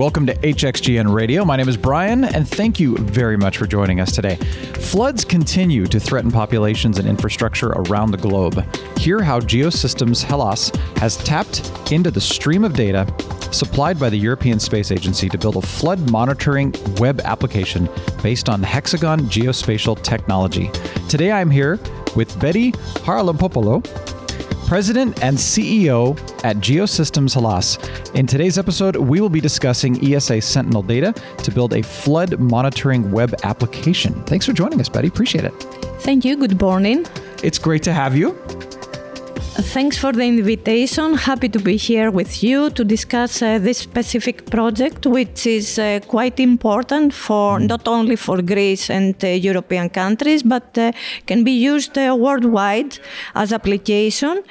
Welcome to HXGN Radio. My name is Brian, and thank you very much for joining us today. Floods continue to threaten populations and infrastructure around the globe. Hear how Geosystems Hellas has tapped into the stream of data supplied by the European Space Agency to build a flood monitoring web application based on hexagon geospatial technology. Today I'm here with Betty Haralampopoulos, President and CEO at Geosystems Hellas. In today's episode, we will be discussing ESA Sentinel data to build a flood monitoring web application. Thanks for joining us, Betty. Appreciate it. Thank you. Good morning. It's great to have you. Thanks for the invitation. Happy to be here with you to discuss uh, this specific project, which is uh, quite important for mm. not only for Greece and uh, European countries, but uh, can be used uh, worldwide as application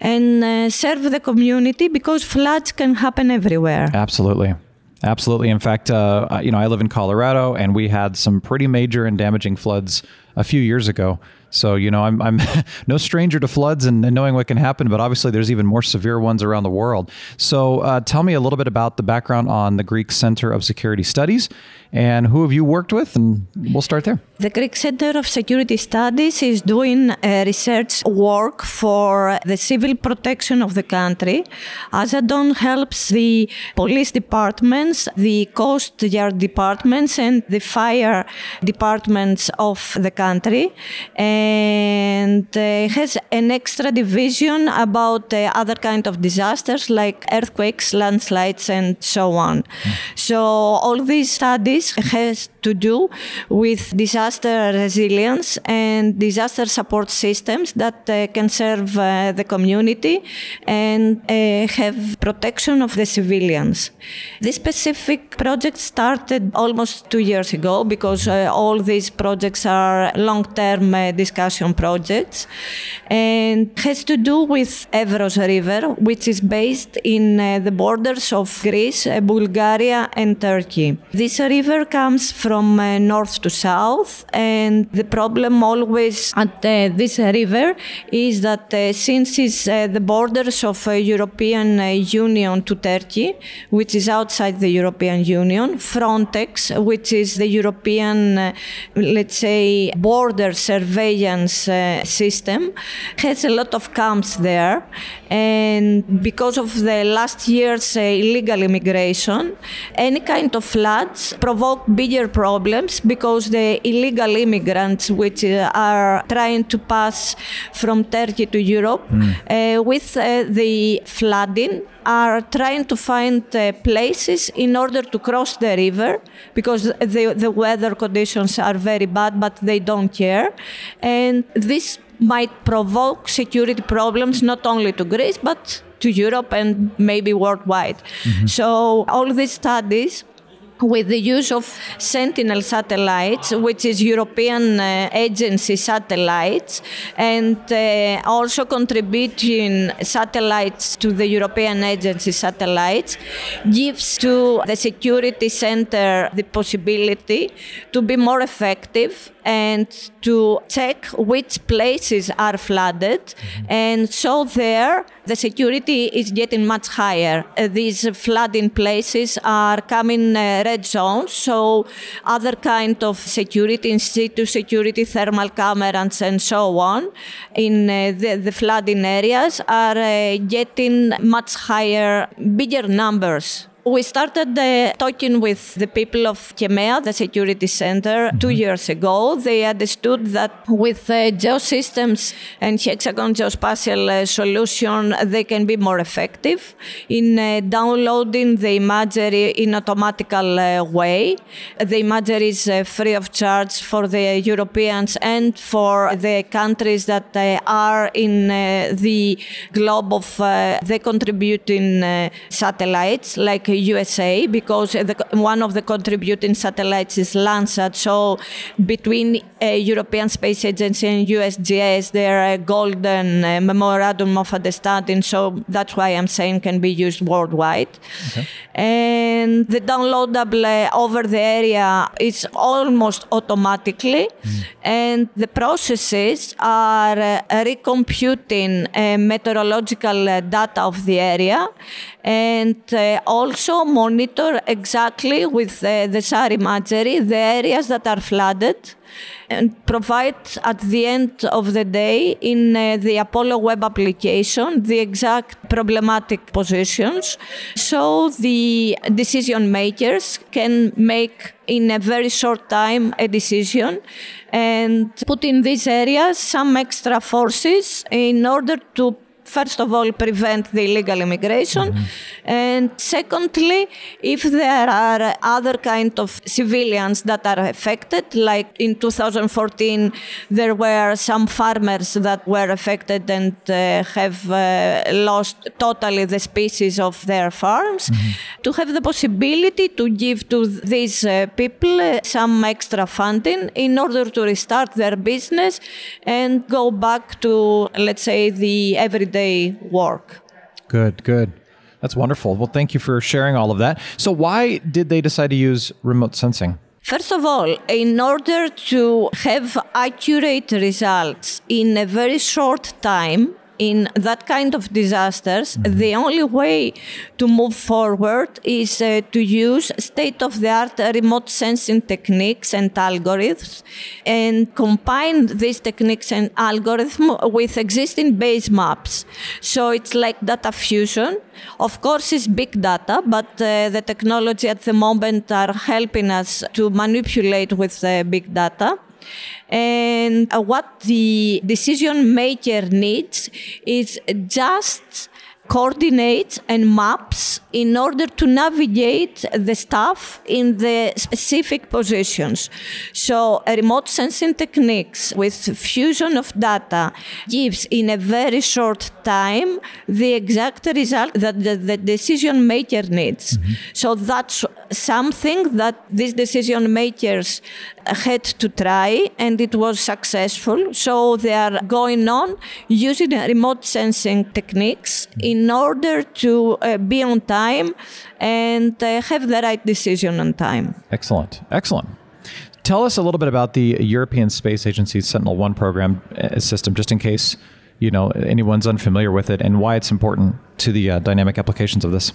and uh, serve the community because floods can happen everywhere. Absolutely. Absolutely. In fact, you know, I live in Colorado, and we had some pretty major and damaging floods a few years ago. So, you know, I'm, I'm no stranger to floods and, and, knowing what can happen, but obviously there's even more severe ones around the world. So, uh, tell me a little bit about the background on the Greek Center of Security Studies and who have you worked with? And we'll start there. The Greek Center of Security Studies is doing research work for the civil protection of the country. Asadon helps the police departments, the coast guard departments, and the fire departments of the country. And uh, has an extra division about uh, other kind of disasters like earthquakes, landslides, and so on. Mm. So all these studies this has to do with disaster resilience and disaster support systems that uh, can serve uh, the community and uh, have protection of the civilians. This specific project started almost two years ago because uh, all these projects are long-term uh, discussion projects and has to do with Evros River, which is based in uh, the borders of Greece, Bulgaria, and Turkey. This river comes from uh, north to south, and the problem always at uh, this river is that uh, since it's the borders of European Union to Turkey, which is outside the European Union, Frontex, which is the European, let's say, border surveillance system, has a lot of camps there, and because of the last year's illegal immigration, any kind of floods provoke bigger problems because the illegal immigrants which uh, are trying to pass from Turkey to Europe mm. with uh, the flooding are trying to find uh, places in order to cross the river because the, the weather conditions are very bad but they don't care and this might provoke security problems not only to Greece but to Europe and maybe worldwide. Mm-hmm. So all these studies with the use of Sentinel satellites, which is European uh, agency satellites, and uh, also contributing satellites to the European agency satellites, gives to the security center the possibility to be more effective and to check which places are flooded. Mm-hmm. And so there, the security is getting much higher. Uh, these flooding places are coming uh, red zones, so other kind of security, in situ security, thermal cameras, and so on, in uh, the, the, flooding areas are uh, getting much higher, bigger numbers we started uh, talking with the people of Kemea, the security center, mm-hmm. two years ago. They understood that with uh, geosystems and hexagon geospatial uh, solution, they can be more effective in uh, downloading the imagery in automatical uh, way. The imagery is uh, free of charge for the Europeans and for the countries that are in the globe of the contributing satellites like USA because the, one of the contributing satellites is Landsat. So between uh, European Space Agency and USGS, there are golden uh, memorandum of understanding. So that's why I'm saying can be used worldwide. Okay. And the downloadable uh, over the area is almost automatically, mm. and the processes are uh, recomputing uh, meteorological uh, data of the area and also also monitor exactly with uh, the SAR imagery the areas that are flooded and provide at the end of the day in uh, the Apollo web application the exact problematic positions so the decision makers can make in a very short time a decision and put in these areas some extra forces in order to first of all prevent the illegal immigration mm-hmm. and secondly if there are other kind of civilians that are affected like in 2014 there were some farmers that were affected and uh, have uh, lost totally the species of their farms mm-hmm. to have the possibility to give to these uh, people uh, some extra funding in order to restart their business and go back to let's say the everyday work. Good, good. That's wonderful. Well, thank you for sharing all of that. So, why did they decide to use remote sensing? First of all, in order to have accurate results in a very short time, in that kind of disasters, mm-hmm. the only way to move forward is uh, to use state of the art remote sensing techniques and algorithms and combine these techniques and algorithms with existing base maps. So it's like data fusion. Of course, it's big data, but uh, the technology at the moment are helping us to manipulate with big data. And uh, what the decision maker needs is just coordinates and maps in order to navigate the stuff in the specific positions. So remote sensing techniques with fusion of data gives in a very short time the exact result that the, the decision maker needs. Mm-hmm. So that's something that these decision makers had to try and it was successful. So they are going on using remote sensing techniques in order to uh, be on time and uh, have the right decision on time. Excellent. Excellent. Tell us a little bit about the European Space Agency's Sentinel-1 program uh, system, just in case you know anyone's unfamiliar with it, and why it's important to the uh, dynamic applications of this.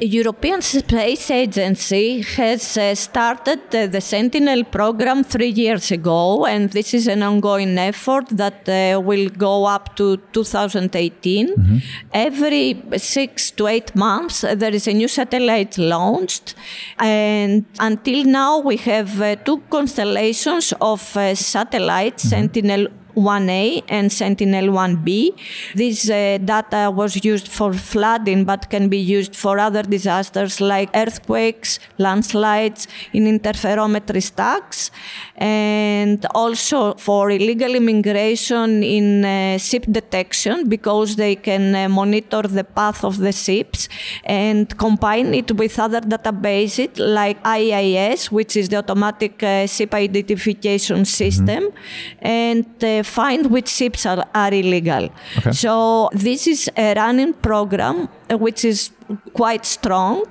European Space Agency has uh, started uh, the Sentinel program three years ago, and this is an ongoing effort that uh, will go up to 2018. Mm-hmm. Every six to eight months, uh, there is a new satellite launched, and until now, we have uh, two constellations of uh, satellites, mm-hmm. Sentinel 1A and Sentinel-1B. This uh, data was used for flooding but can be used for other disasters like earthquakes, landslides, in interferometry stacks, and also for illegal immigration in uh, ship detection because they can uh, monitor the path of the ships and combine it with other databases like AIS, which is the automatic uh, ship identification system, mm-hmm. and uh, find which ships are, are illegal. Okay. So this is a running program which is quite strong.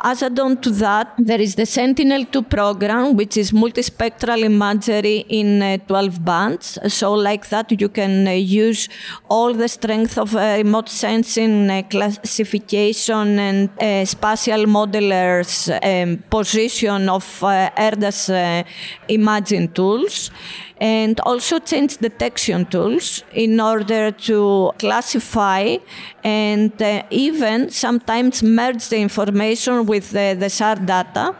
As add-on to that, there is the Sentinel-2 program, which is multispectral imagery in uh, 12 bands. So like that, you can uh, use all the strength of uh, remote sensing, uh, classification, and uh, spatial modelers um, position of ERDAS imaging tools and also change detection tools in order to classify and uh, even sometimes merge the information with the, the SAR data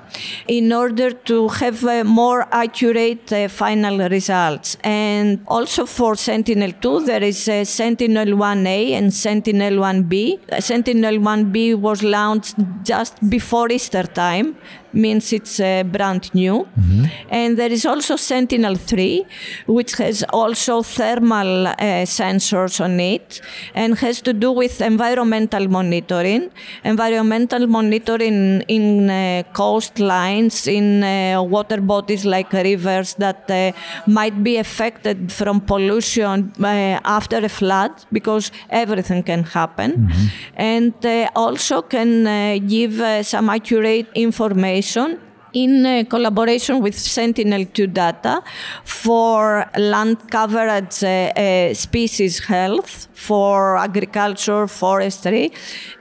in order to have more accurate uh, final results. And also for Sentinel-2, there is uh, Sentinel-1A and Sentinel-1B. Sentinel-1B was launched just before Easter time, means it's uh, brand new. Mm-hmm. And there is also Sentinel-3, which has also thermal uh, sensors on it and has to do with environmental monitoring. Environmental monitoring in uh, coastlines, in uh, water bodies like rivers that uh, might be affected from pollution uh, after a flood because everything can happen. Mm-hmm. And also can give some accurate information in uh, collaboration with Sentinel-2 data for land coverage, uh, uh, species health, for agriculture, forestry,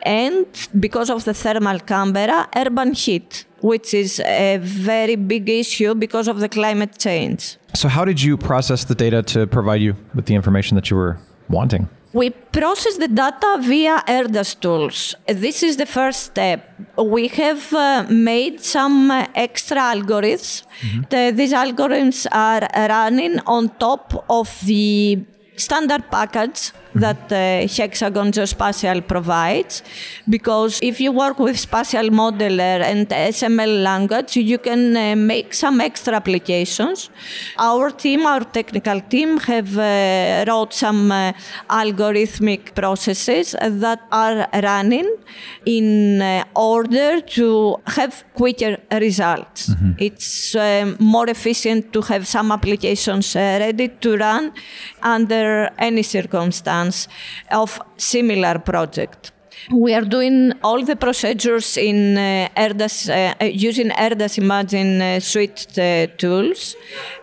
and because of the thermal camera, urban heat, which is a very big issue because of the climate change. So, how did you process the data to provide you with the information that you were wanting? We process the data via ERDAS tools. This is the first step. We have uh, made some uh, extra algorithms. Mm-hmm. The, these algorithms are running on top of the standard package that uh, Hexagon Geospatial provides. Because if you work with spatial modeler and SML language, you can uh, make some extra applications. Our team, our technical team, have uh, wrote some uh, algorithmic processes that are running in uh, order to have quicker results. Mm-hmm. It's um, more efficient to have some applications uh, ready to run under any circumstance of similar project. We are doing all the procedures in uh, ERDAS, uh, using ERDAS Imagine uh, suite uh, tools.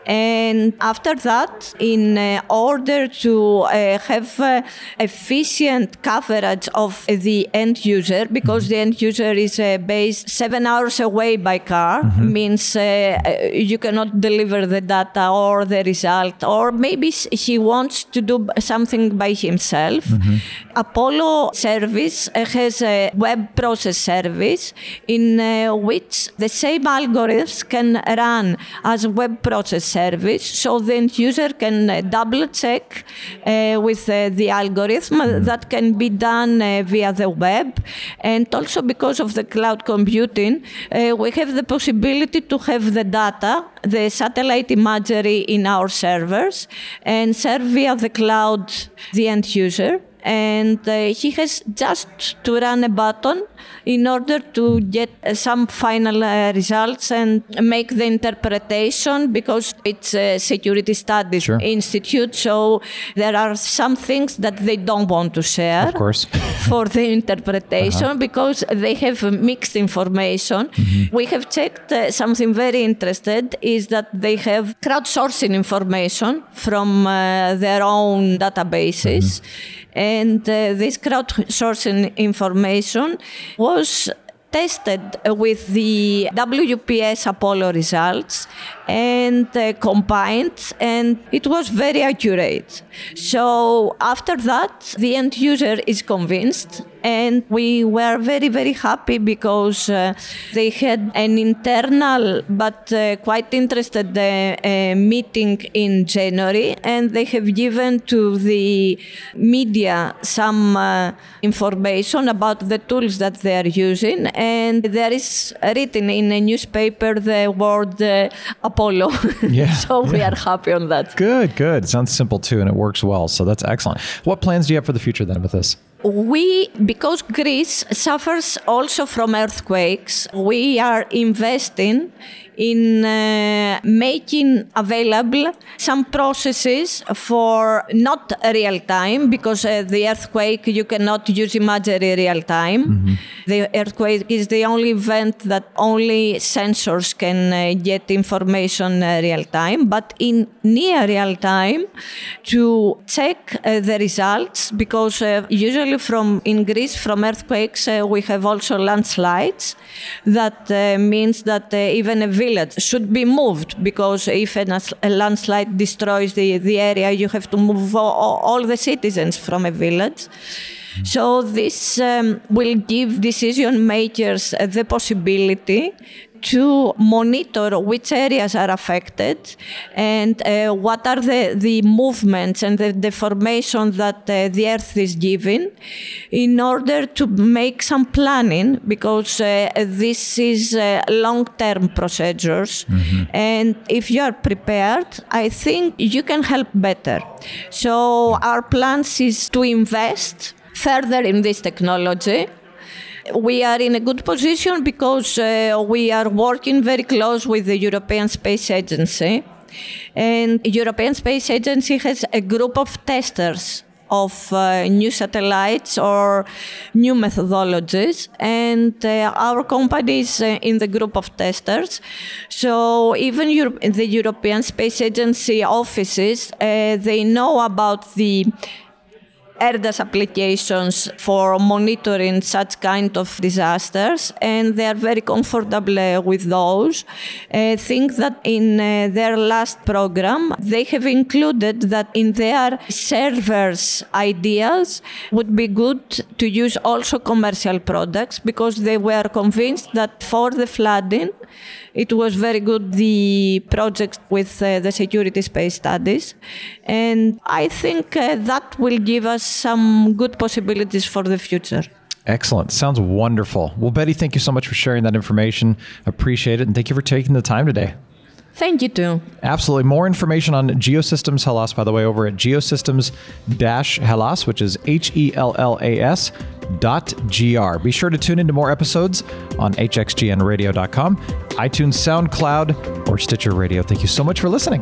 And after that, in uh, order to uh, have uh, efficient coverage of the end user, because the end user is based seven hours away by car, mm-hmm. means you cannot deliver the data or the result, or maybe he wants to do something by himself. Mm-hmm. Apollo service has a web process service. In which the same algorithms can run as web process service. So the end user can uh, double check uh, with uh, the algorithm mm-hmm. that can be done via the web. And also because of the cloud computing we have the possibility to have the data the satellite imagery in our servers and serve via the cloud the end user and uh, he has just to run a button in order to get uh, some final uh, results and make the interpretation because it's a security studies sure. institute so there are some things that they don't want to share of course for the interpretation uh-huh. because they have mixed information mm-hmm. we have checked uh, something very interested is that they have crowdsourcing information from uh, their own databases mm-hmm and uh, this crowdsourcing information was tested with the WPS Apollo results and uh, combined, and it was very accurate. So after that, the end user is convinced, and we were very, very happy because uh, they had an internal but uh, quite interested uh, uh, meeting in January, and they have given to the media some uh, information about the tools that they are using, and there is written in a newspaper the word Apollo. Yeah. so yeah. we are happy on that. Good, good. Sounds simple too, and it works well. So that's excellent. What plans do you have for the future then with this? We, because Greece suffers also from earthquakes, we are investing in uh, making available some processes for not real time because uh, the earthquake you cannot use imagery real time. Mm-hmm. The earthquake is the only event that only sensors can uh, get information uh, real time, but in near real time to check uh, the results because uh, usually from in Greece from earthquakes we have also landslides. That means that even a village should be moved because if a landslide destroys the, the area, you have to move all, all the citizens from a village. So this um, will give decision makers the possibility to monitor which areas are affected and uh, what are the, the movements and the deformation that uh, the earth is giving in order to make some planning because uh, this is uh, long-term procedures. Mm-hmm. and if you are prepared i think you can help better. So our plans is to invest further in this technology we are in a good position because uh, we are working very close with the European Space Agency. And European Space Agency has a group of testers of uh, new satellites or new methodologies. And uh, our company is uh, in the group of testers. So even Europe, the European Space Agency offices, uh, they know about the ERDAS applications for monitoring such kind of disasters, and they are very comfortable uh, with those. I think that in uh, their last program, they have included that in their servers ideas would be good to use also commercial products because they were convinced that for the flooding, it was very good the project with uh, the security space studies and i think uh, that will give us some good possibilities for the future Excellent. Sounds wonderful. Well, Betty, thank you so much for sharing that information. Appreciate it. And thank you for taking the time today. Thank you too. Absolutely. More information on Geosystems Hellas, by the way, over at geosystems Hellas, which is H E L L A S dot gr. Be sure to tune into more episodes on hxgnradio.com, iTunes, SoundCloud, or Stitcher Radio. Thank you so much for listening.